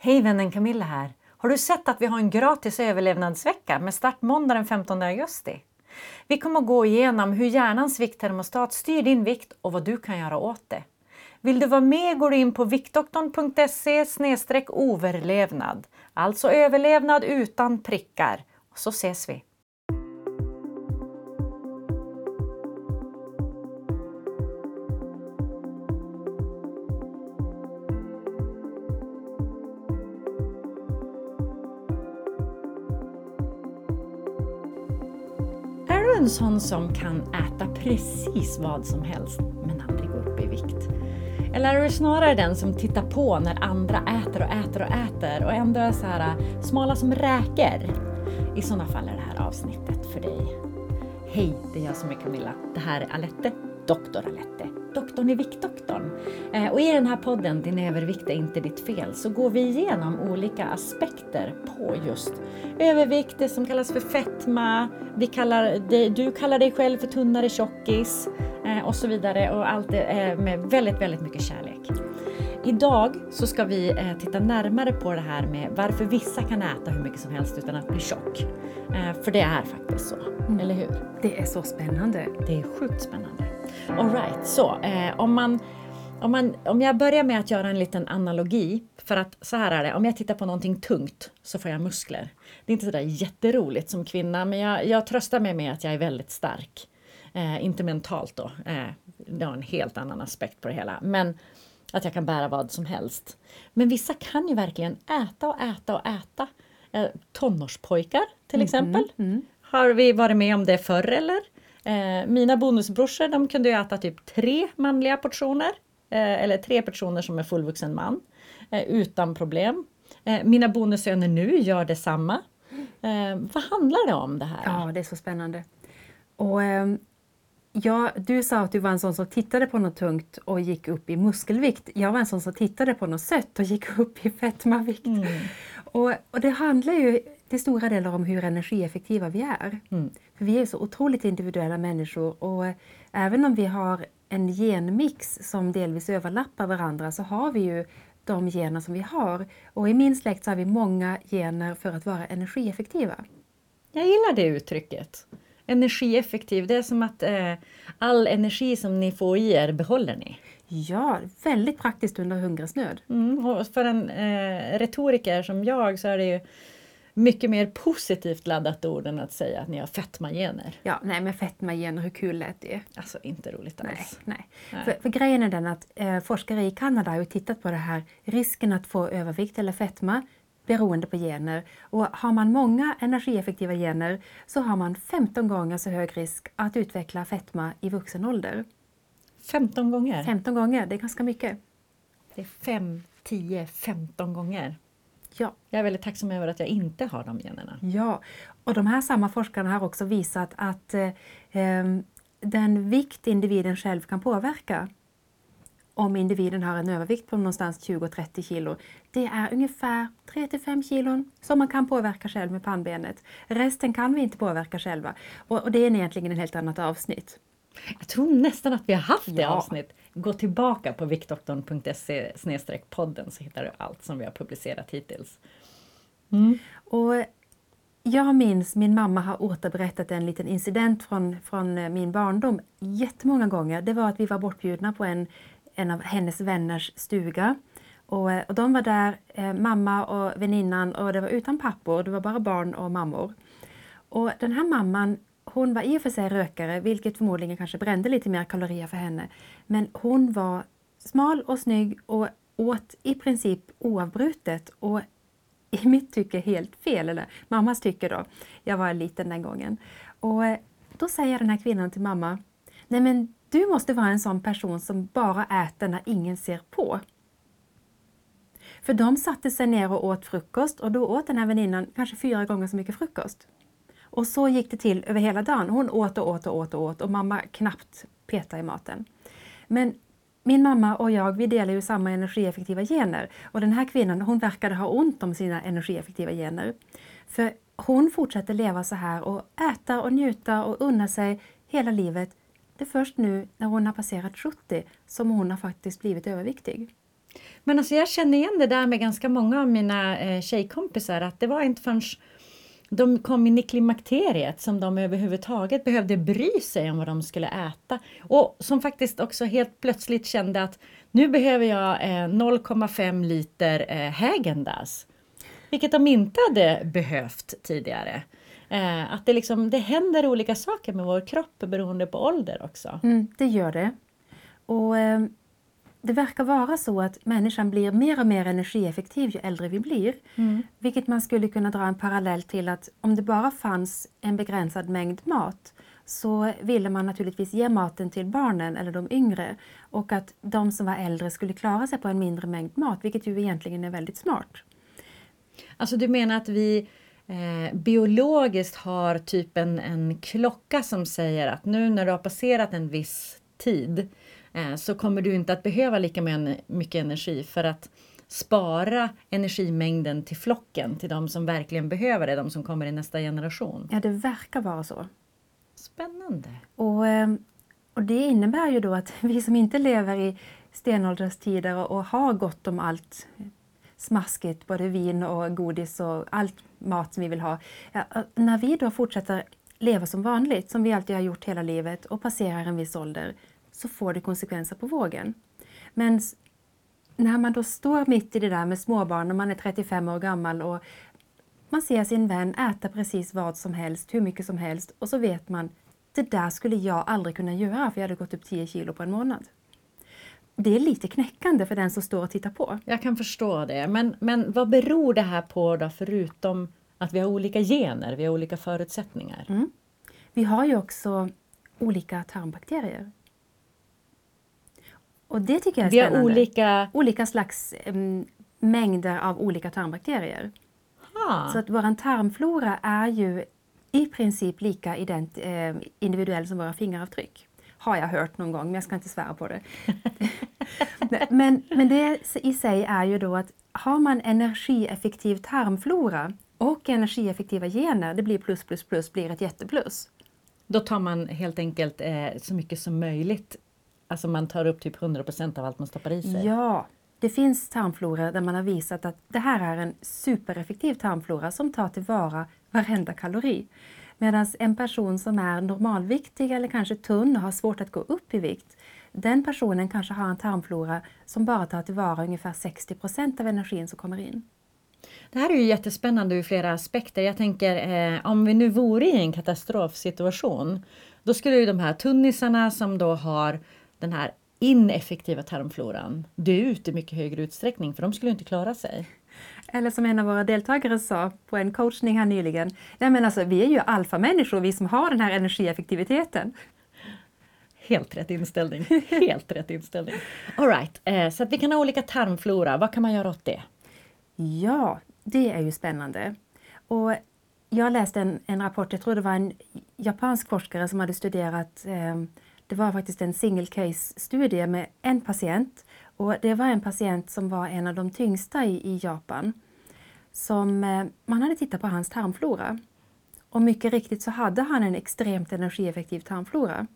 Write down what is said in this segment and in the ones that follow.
Hej vännen Camilla här! Har du sett att vi har en gratis överlevnadsvecka med start måndag den 15 augusti? Vi kommer att gå igenom hur hjärnans vikttermostat styr din vikt och vad du kan göra åt det. Vill du vara med går du in på viktdoktorn.se overlevnad, alltså överlevnad utan prickar. Och så ses vi! En sån som kan äta precis vad som helst men aldrig gå upp i vikt? Eller är du snarare den som tittar på när andra äter och äter och äter och ändå är så här äh, smala som räkor? I sådana fall är det här avsnittet för dig. Hej, det är jag som är Camilla. Det här är Alette, doktor Alette, doktorn i Viktdoktorn. Eh, och i den här podden, Din övervikt är inte ditt fel, så går vi igenom olika aspekter på just övervikt, det som kallas för fetma, vi kallar du kallar dig själv för tunnare tjockis eh, och så vidare och allt det eh, med väldigt, väldigt mycket kärlek. Idag så ska vi eh, titta närmare på det här med varför vissa kan äta hur mycket som helst utan att bli tjock. Eh, för det är faktiskt så, mm. eller hur? Det är så spännande. Det är sjukt spännande. Alright, så eh, om man om, man, om jag börjar med att göra en liten analogi, för att så här är det, om jag tittar på någonting tungt så får jag muskler. Det är inte sådär jätteroligt som kvinna, men jag, jag tröstar mig med att jag är väldigt stark. Eh, inte mentalt då, eh, det har en helt annan aspekt på det hela. Men att jag kan bära vad som helst. Men vissa kan ju verkligen äta och äta och äta. Eh, tonårspojkar till mm, exempel. Mm. Har vi varit med om det förr eller? Eh, mina bonusbrorsor de kunde ju äta typ tre manliga portioner. Eh, eller tre personer som är fullvuxen man. Eh, utan problem. Eh, mina bonussöner nu gör detsamma. Eh, vad handlar det om det här? Ja, det är så spännande. Och ehm, Ja, du sa att du var en sån som tittade på något tungt och gick upp i muskelvikt. Jag var en sån som tittade på något sött och gick upp i fetmavikt. Mm. Och, och, det handlar ju till stora delar om hur energieffektiva vi är. Mm. För Vi är så otroligt individuella människor och även om vi har en genmix som delvis överlappar varandra så har vi ju de gener som vi har. Och i min släkt så har vi många gener för att vara energieffektiva. Jag gillar det uttrycket energieffektiv. Det är som att eh, all energi som ni får i er behåller ni. Ja, väldigt praktiskt under hungersnöd. Mm, och för en eh, retoriker som jag så är det ju mycket mer positivt laddat ord än att säga att ni har fetmagener. Ja, nej men fetmagener, hur kul lät det? Alltså inte roligt alls. Nej, nej. nej. För, för, grejen är den att eh, forskare i Kanada har tittat på det här, risken att få övervikt eller fetma beroende på gener. Och har man många energieffektiva gener så har man 15 gånger så hög risk att utveckla fetma i vuxen ålder. 15 gånger? 15 gånger, det är ganska mycket. Det är 5, 10, 15 gånger. Ja. Jag är väldigt tacksam över att jag inte har de generna. Ja, och de här samma forskarna har också visat att eh, ehm, den vikt individen själv kan påverka om individen har en övervikt på någonstans 20-30 kilo. Det är ungefär 3-5 kilon som man kan påverka själv med pannbenet. Resten kan vi inte påverka själva och, det är egentligen ett helt annat avsnitt. Jag tror nästan att vi har haft det ja. avsnitt. Gå tillbaka på viktdoktorn.se podden så hittar du allt som vi har publicerat hittills. Mm. Och jag minns min mamma har återberättat en liten incident från, från min barndom jättemånga gånger. Det var att vi var bortbjudna på en en av hennes vänners stuga. Och, eh, och de var där, eh, mamma och väninnan, och det var utan pappor, det var bara barn och mammor. Och den här mamman, hon var i och för sig rökare, vilket förmodligen kanske brände lite mer kalorier för henne. Men hon var smal och snygg och åt i princip oavbrutet och i mitt tycke helt fel, eller mammas tycke då. Jag var liten den gången. Och då säger den här kvinnan till mamma, nej men du måste vara en sån person som bara äter när ingen ser på. För de satte sig ner och åt frukost och då åt den här väninnan kanske fyra gånger så mycket frukost. Och så gick det till över hela dagen. Hon åt och åt och åt och åt och mamma knappt petade i maten. Men min mamma och jag vi delar ju samma energieffektiva gener och den här kvinnan hon verkade ha ont om sina energieffektiva gener. För hon fortsätter leva så här och äta och njuta och unna sig hela livet det är först nu när hon har passerat 70 som hon har faktiskt blivit överviktig. Men alltså jag känner igen det där med ganska många av mina eh, tjejkompisar att det var inte förrän de kom in i klimakteriet som de överhuvudtaget behövde bry sig om vad de skulle äta. Och som faktiskt också helt plötsligt kände att nu behöver jag eh, 0,5 liter eh, Häagen-Dazs. Vilket de inte hade behövt tidigare. Eh, att det, liksom, det händer olika saker med vår kropp beroende på ålder också. Mm, det gör det. Och eh, det verkar vara så att människan blir mer och mer energieffektiv ju äldre vi blir. Mm. Vilket man skulle kunna dra en parallell till att om det bara fanns en begränsad mängd mat så ville man naturligtvis ge maten till barnen eller de yngre och att de som var äldre skulle klara sig på en mindre mängd mat, vilket ju egentligen är väldigt smart. Alltså du menar att vi eh, biologiskt har typ en, en klocka som säger att nu när du har passerat en viss tid eh, så kommer du inte att behöva lika mycket energi för att spara energimängden till flocken, till de som verkligen behöver det, de som kommer i nästa generation. Ja, det verkar vara så. Spännande. Och, eh, och det innebär ju då att vi som inte lever i stenålderstider och har gott om allt smaskigt, både vin och godis och allt mat som vi vill ha. Ja, när vi då fortsätter leva som vanligt, som vi alltid har gjort hela livet och passerar en viss ålder, så får det konsekvenser på vågen. Men när man då står mitt i det där med småbarn och man är 35 år gammal och man ser sin vän äta precis vad som helst, hur mycket som helst och så vet man det där skulle jag aldrig kunna göra för jag hade gått upp 10 kilo på en månad det är lite knäckande för den som står och tittar på. Jag kan förstå det. Men, men vad beror det här på då, förutom att vi har olika gener, vi har olika förutsättningar? Mm. Vi har ju också olika tarmbakterier. Och det tycker jag är vi spännande. Har olika... olika slags um, mängder av olika tarmbakterier. Ha. Så att vår tarmflora är ju i princip lika ident, eh, individuell som våra fingeravtryck har jag hört någon gång, men jag ska inte svära på det. men, men det i sig är ju då att har man energieffektiv tarmflora och energieffektiva gener, det blir plus plus plus, blir ett jätteplus. Då tar man helt enkelt eh, så mycket som möjligt, alltså man tar upp typ 100% av allt man stoppar i sig? Ja, det finns tarmflora där man har visat att det här är en supereffektiv tarmflora som tar tillvara varenda kalori. Medan en person som är normalviktig eller kanske tunn och har svårt att gå upp i vikt, den personen kanske har en tarmflora som bara tar tillvara ungefär 60% av energin som kommer in. Det här är ju jättespännande ur flera aspekter. Jag tänker eh, om vi nu vore i en katastrofsituation, då skulle ju de här tunnisarna som då har den här ineffektiva tarmfloran dö ut i mycket högre utsträckning för de skulle inte klara sig. Eller som en av våra deltagare sa på en coachning här nyligen. Nej men alltså, vi är ju alfamänniskor, vi som har den här energieffektiviteten. Helt rätt inställning. Helt rätt inställning. All right. Eh, så att vi kan ha olika tarmflora. Vad kan man göra åt det? Ja, det är ju spännande. Och jag läste en, en rapport, jag tror det var en japansk forskare som hade studerat, eh, det var faktiskt en single case-studie med en patient och det var en patient som var en av de tyngsta i, i Japan. Som, eh, man hade tittat på hans tarmflora. Och mycket riktigt så hade han en extremt energieffektiv tarmflora.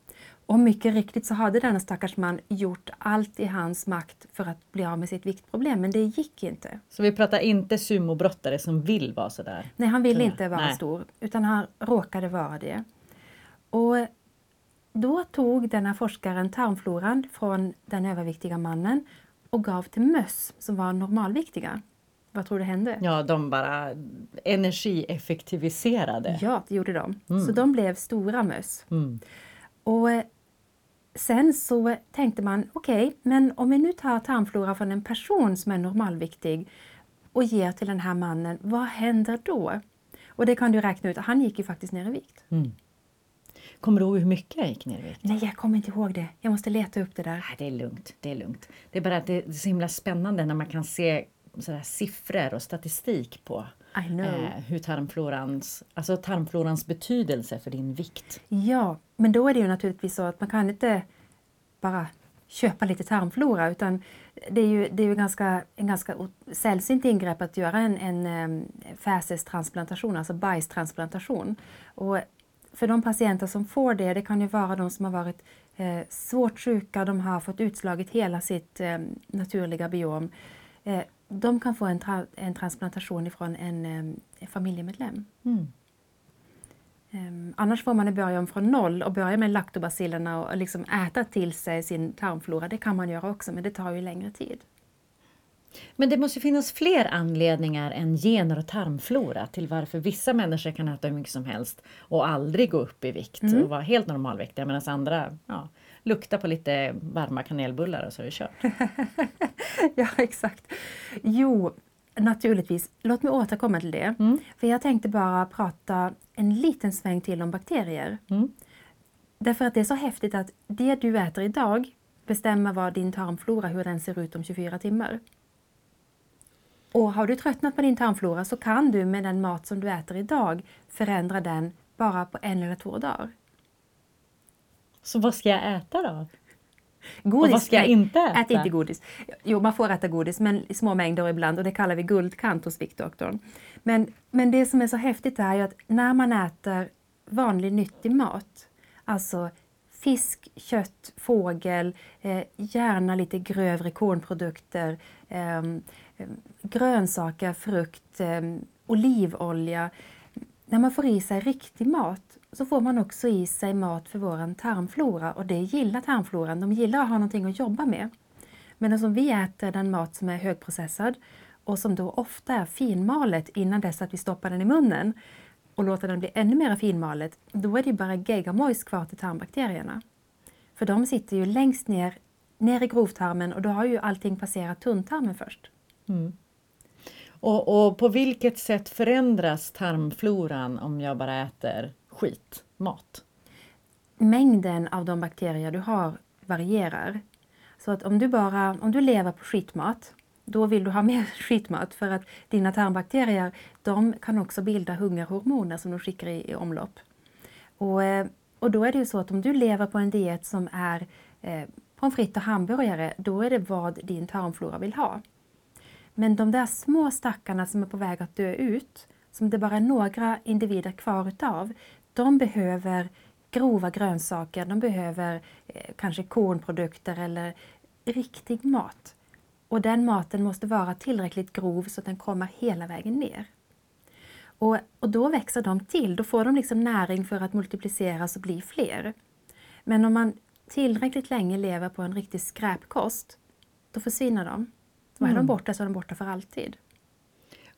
Och mycket riktigt så hade denna stackars man gjort allt i hans makt för att bli av med sitt viktproblem, men det gick inte. Så vi pratar inte sumobrottare som vill vara sådär? Nej, han ville inte vara Nej. stor, utan han råkade vara det. Och då tog denna forskaren tarmfloran från den överviktiga mannen och gav till möss som var normalviktiga. Vad tror du hände? Ja, de bara energieffektiviserade. Ja, det gjorde de. Mm. Så de blev stora möss. Mm. Och eh, sen så tänkte man, okej, okay, men om vi nu tar tarmflora från en person som är normalviktig och ger till den här mannen, vad händer då? Och det kan du räkna ut, han gick ju faktiskt ner i vikt. Mm. Kommer du ihåg hur mycket jag gick ner i vikt? Nej, jag kommer inte ihåg det. Jag måste leta upp det där. Nej, det är lugnt. Det är lugnt. Det är bara att det är så himla spännande när man kan se sådär siffror och statistik på eh, hur tarmflorans, alltså tarmflorans betydelse för din vikt. Ja, men då är det ju naturligtvis så att man kan inte bara köpa lite tarmflora utan det är ju, det är ju ganska, en ganska sällsynt ingrepp att göra en, en um, fäsestransplantation, alltså bajstransplantation. Och för de patienter som får det, det kan ju vara de som har varit eh, svårt sjuka, de har fått utslaget hela sitt eh, naturliga biom. eh, de kan få en, tra en transplantation ifrån en, en familjemedlem. Mm. Um, annars får man börja om från noll och börja med laktobacillerna och liksom äta till sig sin tarmflora. Det kan man göra också, men det tar ju längre tid. Men det måste finnas fler anledningar än gener och tarmflora till varför vissa människor kan äta hur mycket som helst och aldrig gå upp i vikt mm. och vara helt normalviktiga medan andra ja, luktar på lite varma kanelbullar och så är det kört. ja, exakt. Jo, naturligtvis. Låt mig återkomma till det. Mm. För jag tänkte bara prata en liten sväng till om bakterier. Mm. Därför att det är så häftigt att det du äter idag bestämmer vad din tarmflora, hur den ser ut om 24 timmar. Och har du tröttnat på din tarmflora så kan du med den mat som du äter idag förändra den bara på en eller två dagar. Så vad ska jag äta då? Godis, och vad ska jag inte äta? Ät inte godis. Jo, man får äta godis, men i små mängder ibland och det kallar vi guldkant hos Viktdoktorn. Men, men det som är så häftigt är ju att när man äter vanlig nyttig mat, alltså fisk, kött, fågel, eh, gärna lite grövre kornprodukter, eh, grönsaker, frukt, eh, olivolja. När man får i sig riktig mat så får man också i sig mat för vår tarmflora och det gillar tarmfloran. De gillar att ha någonting att jobba med. Men om vi äter den mat som är högprocessad och som då ofta är finmalet innan dess att vi stoppar den i munnen och låter den bli ännu mer finmalet, då är det bara geggamojs kvar till tarmbakterierna. För de sitter ju längst ner, ner i grovtarmen och då har ju allting passerat tunntarmen först. Mm. Och, och, på vilket sätt förändras tarmfloran om jag bara äter skitmat? Mängden av de bakterier du har varierar. Så att om du, bara, om du lever på skitmat, då vill du ha mer skitmat för att dina tarmbakterier de kan också bilda hungerhormoner som de skickar i, i omlopp. Och, eh, och då är det ju så att om du lever på en diet som är eh, pommes frites och hamburgare, då är det vad din tarmflora vill ha. Men de där små stackarna som är på väg att dö ut, som det bara är några individer kvar utav, de behöver grova grönsaker, de behöver eh, kanske kornprodukter eller riktig mat. Och den maten måste vara tillräckligt grov så att den kommer hela vägen ner. Och, och då växer de till, då får de liksom näring för att multipliceras och bli fler. Men om man tillräckligt länge lever på en riktig skräpkost, då försvinner de. Och är mm. de borta så är de borta för alltid.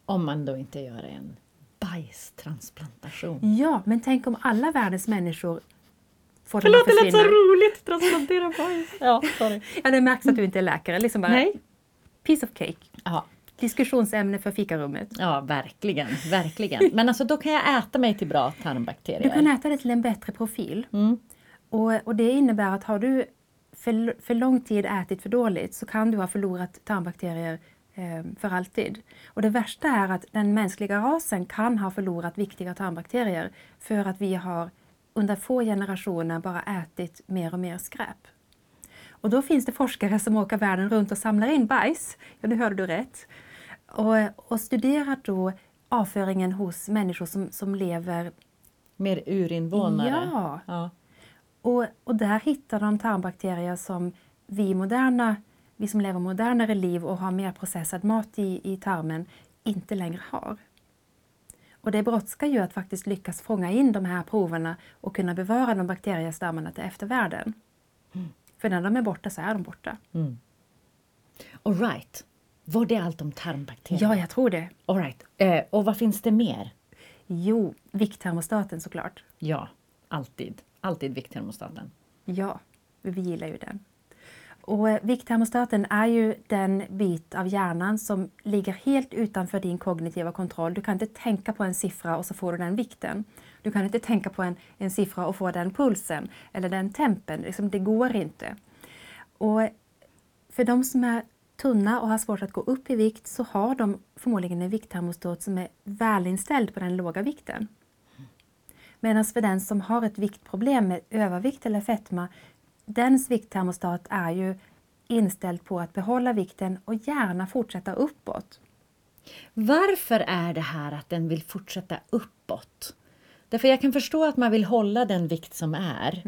Om man då inte gör en bajstransplantation. Ja, men tänk om alla världens människor får Förlåt, det lät så roligt! Transplantera bajs. Ja, sorry. ja, det märks att du inte är läkare. Liksom bara, Nej. Piece of cake. Ja. Diskussionsämne för fikarummet. Ja, verkligen. verkligen. Men alltså då kan jag äta mig till bra tarmbakterier. Du kan äta det till en bättre profil. Mm. Och, och det innebär att har du för, för lång tid ätit för dåligt så kan du ha förlorat tarmbakterier eh, för alltid. Och det värsta är att den mänskliga rasen kan ha förlorat viktiga tarmbakterier för att vi har under få generationer bara ätit mer och mer skräp. Och då finns det forskare som åker världen runt och samlar in bajs, ja nu hörde du rätt, och, och studerar då avföringen hos människor som, som lever Mer urinvånare? Ja. ja. Och, och där hittar de tarmbakterier som vi moderna, vi som lever modernare liv och har mer processad mat i, i tarmen, inte längre har. Och det brådskar ju att faktiskt lyckas fånga in de här proverna och kunna bevara de bakteriestammarna till eftervärlden. Mm. För när de är borta så är de borta. Mm. All right. Var det allt om tarmbakterier? Ja, jag tror det. All right. Eh, och vad finns det mer? Jo, vikttermostaten såklart. Ja, alltid. Alltid vikttermostaten. Ja, vi gillar ju den. Och eh, vikttermostaten är ju den bit av hjärnan som ligger helt utanför din kognitiva kontroll. Du kan inte tänka på en siffra och så får du den vikten. Du kan inte tänka på en, en siffra och få den pulsen eller den tempen. Liksom, det går inte. Och för de som är tunna och har svårt att gå upp i vikt så har de förmodligen en vikttermostat som är välinställd på den låga vikten. Medan för den som har ett viktproblem med övervikt eller fetma, dens vikttermostat är ju inställd på att behålla vikten och gärna fortsätta uppåt. Varför är det här att den vill fortsätta uppåt? Därför jag kan förstå att man vill hålla den vikt som är.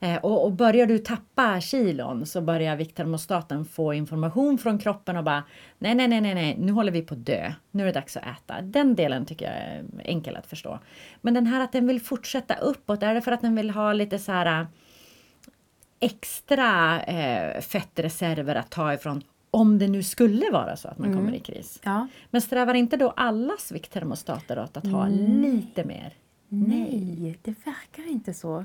Eh, och, och börjar du tappa kilon så börjar vikttermostaten få information från kroppen och bara nej, nej, nej, nej, nej, nu håller vi på att dö. Nu är det dags att äta. Den delen tycker jag är enkel att förstå. Men den här att den vill fortsätta uppåt, är det för att den vill ha lite så här extra eh, fettreserver att ta ifrån om det nu skulle vara så att man kommer i kris. Ja. Men strävar inte då allas vikttermostater åt att ha lite mer? Nej, det verkar inte så.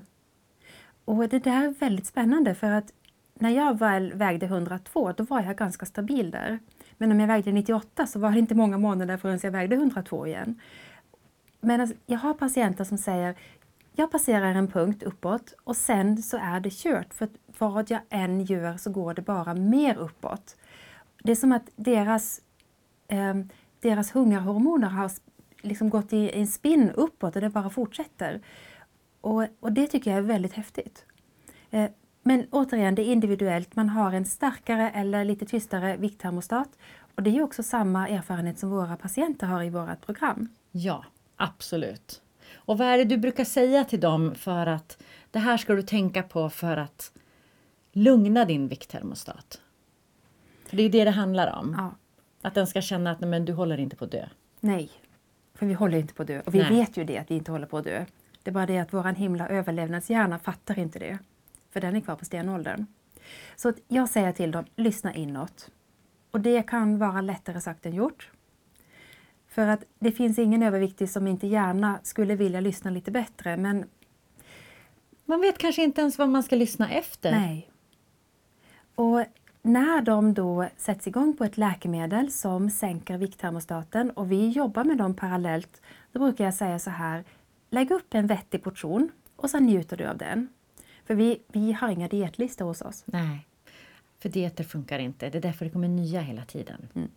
Och det där är väldigt spännande för att när jag väl vägde 102 då var jag ganska stabil där. Men om jag vägde 98 så var det inte många månader förrän jag vägde 102 igen. Men alltså, jag har patienter som säger jag passerar en punkt uppåt och sen så är det kört. För att vad jag än gör så går det bara mer uppåt. Det är som att deras, eh, deras hungerhormoner har liksom gått i en spinn uppåt och det bara fortsätter. Och, och det tycker jag är väldigt häftigt. Eh, men återigen, det är individuellt. Man har en starkare eller lite tystare vikttermostat. Och det är ju också samma erfarenhet som våra patienter har i vårt program. Ja, absolut. Och vad är det du brukar säga till dem för att det här ska du tänka på för att lugna din vikttermostat? För det är det det handlar om. Ja. Att den ska känna att nej, men du håller inte på att dö. Nej, för vi håller inte på att dö. Och vi Nej. vet ju det, att vi inte håller på att dö. Det är bara det att vår himla överlevnadshjärna fattar inte det. För den är kvar på stenåldern. Så jag säger till dem, lyssna inåt. Och det kan vara lättare sagt än gjort. För att det finns ingen överviktig som inte gärna skulle vilja lyssna lite bättre, men Man vet kanske inte ens vad man ska lyssna efter. Nej. Och när de då sätts igång på ett läkemedel som sänker vikttermostaten och vi jobbar med dem parallellt, då brukar jag säga så här, lägg upp en vettig portion och så njuter du av den. För vi, vi har inga dietlistor hos oss. Nej, för dieter funkar inte. Det är därför det kommer nya hela tiden. Mm.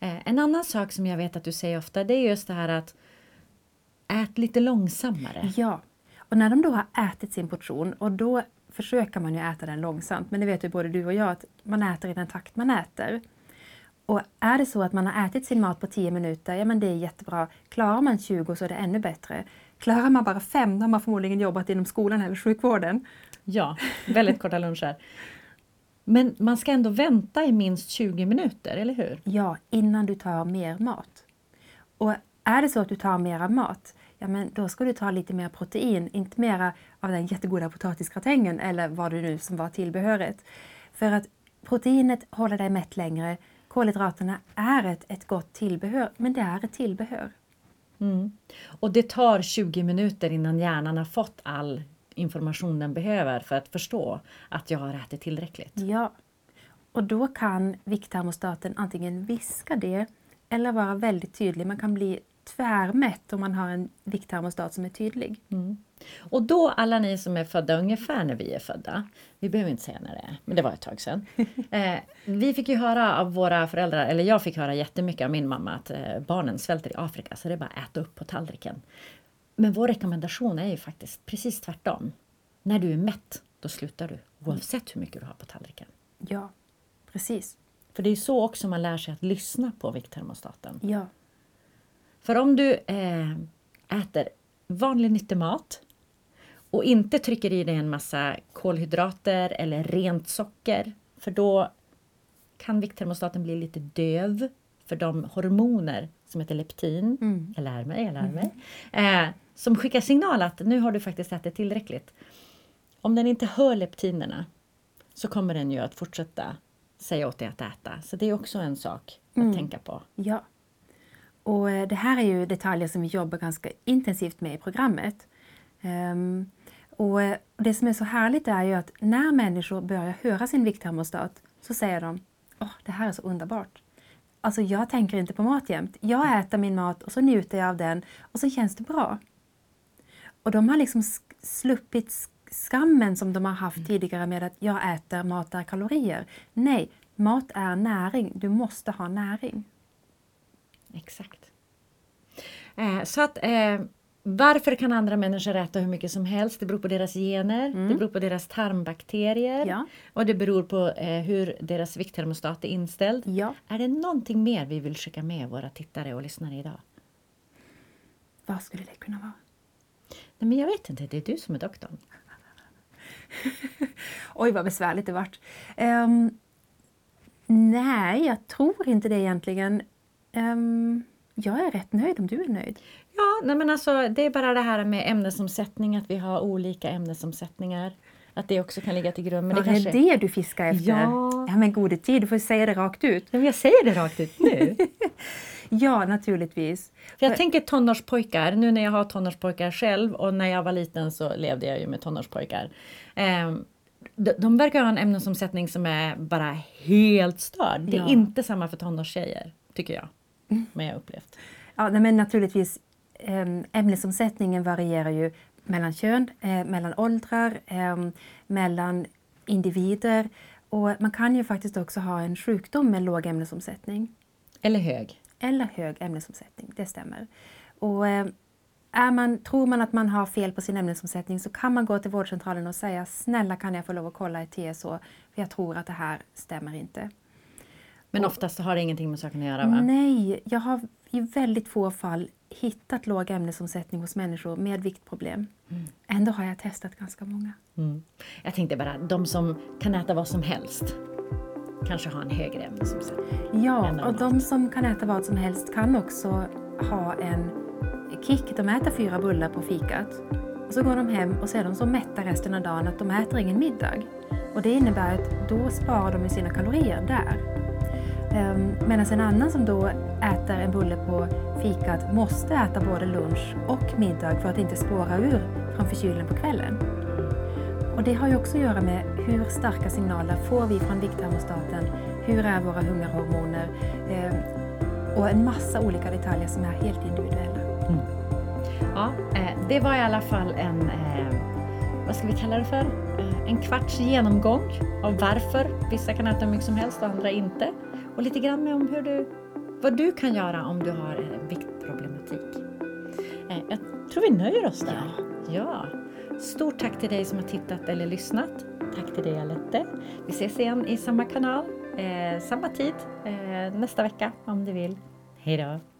Eh, en annan sak som jag vet att du säger ofta det är just det här att ät lite långsammare. Ja, och när de då har ätit sin portion och då försöker man ju äta den långsamt, men det vet ju både du och jag att man äter i den takt man äter. Och är det så att man har ätit sin mat på 10 minuter, ja men det är jättebra. Klarar man 20 så är det ännu bättre. Klarar man bara 5 då har man förmodligen jobbat inom skolan eller sjukvården. Ja, väldigt korta luncher. Men man ska ändå vänta i minst 20 minuter, eller hur? Ja, innan du tar mer mat. Och är det så att du tar mera mat, ja men då ska du ta lite mer protein, inte mera av den jättegoda potatisgratängen eller vad det nu som var tillbehöret. För att proteinet håller dig mätt längre. Kolhydraterna är ett, ett gott tillbehör, men det är ett tillbehör. Mm. Och det tar 20 minuter innan hjärnan har fått all information den behöver för att förstå att jag har ätit tillräckligt. Ja. Och då kan vikttermostaten antingen viska det eller vara väldigt tydlig. Man kan bli tvärmätt om man har en vikttermostat som är tydlig. Och då alla ni som är födda ungefär när vi är födda, vi behöver inte säga när det är, men det var ett tag sedan. Eh, vi fick ju höra av våra föräldrar, eller jag fick höra jättemycket av min mamma att eh, barnen svälter i Afrika så det är bara att äta upp på tallriken. Men vår rekommendation är ju faktiskt precis tvärtom. När du är mätt, då slutar du oavsett hur mycket du har på tallriken. Ja, precis. För det är så också man lär sig att lyssna på vikttermostaten. Ja. För om du eh, äter vanlig nyttig mat och inte trycker i dig en massa kolhydrater eller rent socker, för då kan vikttermostaten bli lite döv för de hormoner som heter leptin, Mm. jag lär mig, jag lär mig, eh, som skickar signal att nu har du faktiskt ätit tillräckligt. Om den inte hör leptinerna så kommer den ju att fortsätta säga åt dig att äta. Så det är också en sak att tänka på. Ja. Och eh, det här är ju detaljer som vi jobbar ganska intensivt med i programmet. Ehm, och eh, det som är så härligt är ju att när människor börjar höra sin vikttermostat så säger de Åh, det här är så underbart. Alltså jag tänker inte på mat jämt. Jag äter min mat och så njuter jag av den och så känns det bra. Och de har liksom sluppit sk- skammen som de har haft tidigare med att jag äter mat är kalorier. Nej, mat är näring. Du måste ha näring. Exakt. Eh, så att eh, varför kan andra människor äta hur mycket som helst? Det beror på deras gener, det beror på deras tarmbakterier Ja. och det beror på eh, hur deras vikttermostat är inställd. Ja. Är det någonting mer vi vill skicka med våra tittare och lyssnare idag? Vad skulle det kunna vara? Nej, men jag vet inte, det är du som är doktorn. Oj, vad besvärligt det vart. Um, nej, jag tror inte det egentligen. Um, jag är rätt nöjd om du är nöjd. Ja, nej men alltså, det är bara det här med ämnesomsättning, att vi har olika ämnesomsättningar. Att det också kan ligga till grund. Men det, kanske... är det du fiskar efter? Ja. ja men gode tid, du får säga det rakt ut. Ja, men jag säger det rakt ut nu. ja, naturligtvis. För jag tänker tonårspojkar, nu när jag har tonårspojkar själv och när jag var liten så levde jag ju med tonårspojkar. Eh, de, de verkar ha en ämnesomsättning som är bara helt störd. Det är ja. inte samma för tonårstjejer, tycker jag. Mm. Men jag upplevt. Ja, men naturligtvis ehm, ämnesomsättningen varierar ju mellan kön, eh, mellan åldrar, eh, mellan individer. Och man kan ju faktiskt också ha en sjukdom med låg ämnesomsättning. Eller hög. Eller hög ämnesomsättning, det stämmer. Och eh, är man, tror man att man har fel på sin ämnesomsättning så kan man gå till vårdcentralen och säga snälla kan jag få lov att kolla ett TSH för jag tror att det här stämmer inte. Men oftast har det ingenting med saken att göra? Va? Nej, jag har i väldigt få fall hittat låg ämnesomsättning hos människor med viktproblem. Mm. Ändå har jag testat ganska många. Mm. Jag tänkte bara, de som kan äta vad som helst kanske har en högre ämnesomsättning? Ja, och de som kan äta vad som helst kan också ha en kick. De äter fyra bullar på fikat och så går de hem och så är de så mätta resten av dagen att de äter ingen middag. Och det innebär att då sparar de sina kalorier där. Ehm, Medan alltså en annan som då äter en bulle på fikat måste äta både lunch och middag för att inte spåra ur framför kylen på kvällen. Och det har ju också att göra med hur starka signaler får vi från vikttermostaten? Hur är våra hungerhormoner? Ehm, och en massa olika detaljer som är helt individuella. Mm. Ja, eh, det var i alla fall en, eh, vad ska vi kalla det för? Eh, en kvarts genomgång av varför vissa kan äta hur mycket som helst och andra inte och lite grann med om hur du, vad du kan göra om du har en viktproblematik. Eh, jag tror vi nöjer oss där. Ja. ja. Stort tack till dig som har tittat eller lyssnat. Tack till dig Alette. Vi ses igen i samma kanal, eh, samma tid eh, nästa vecka om du vill. Hej då!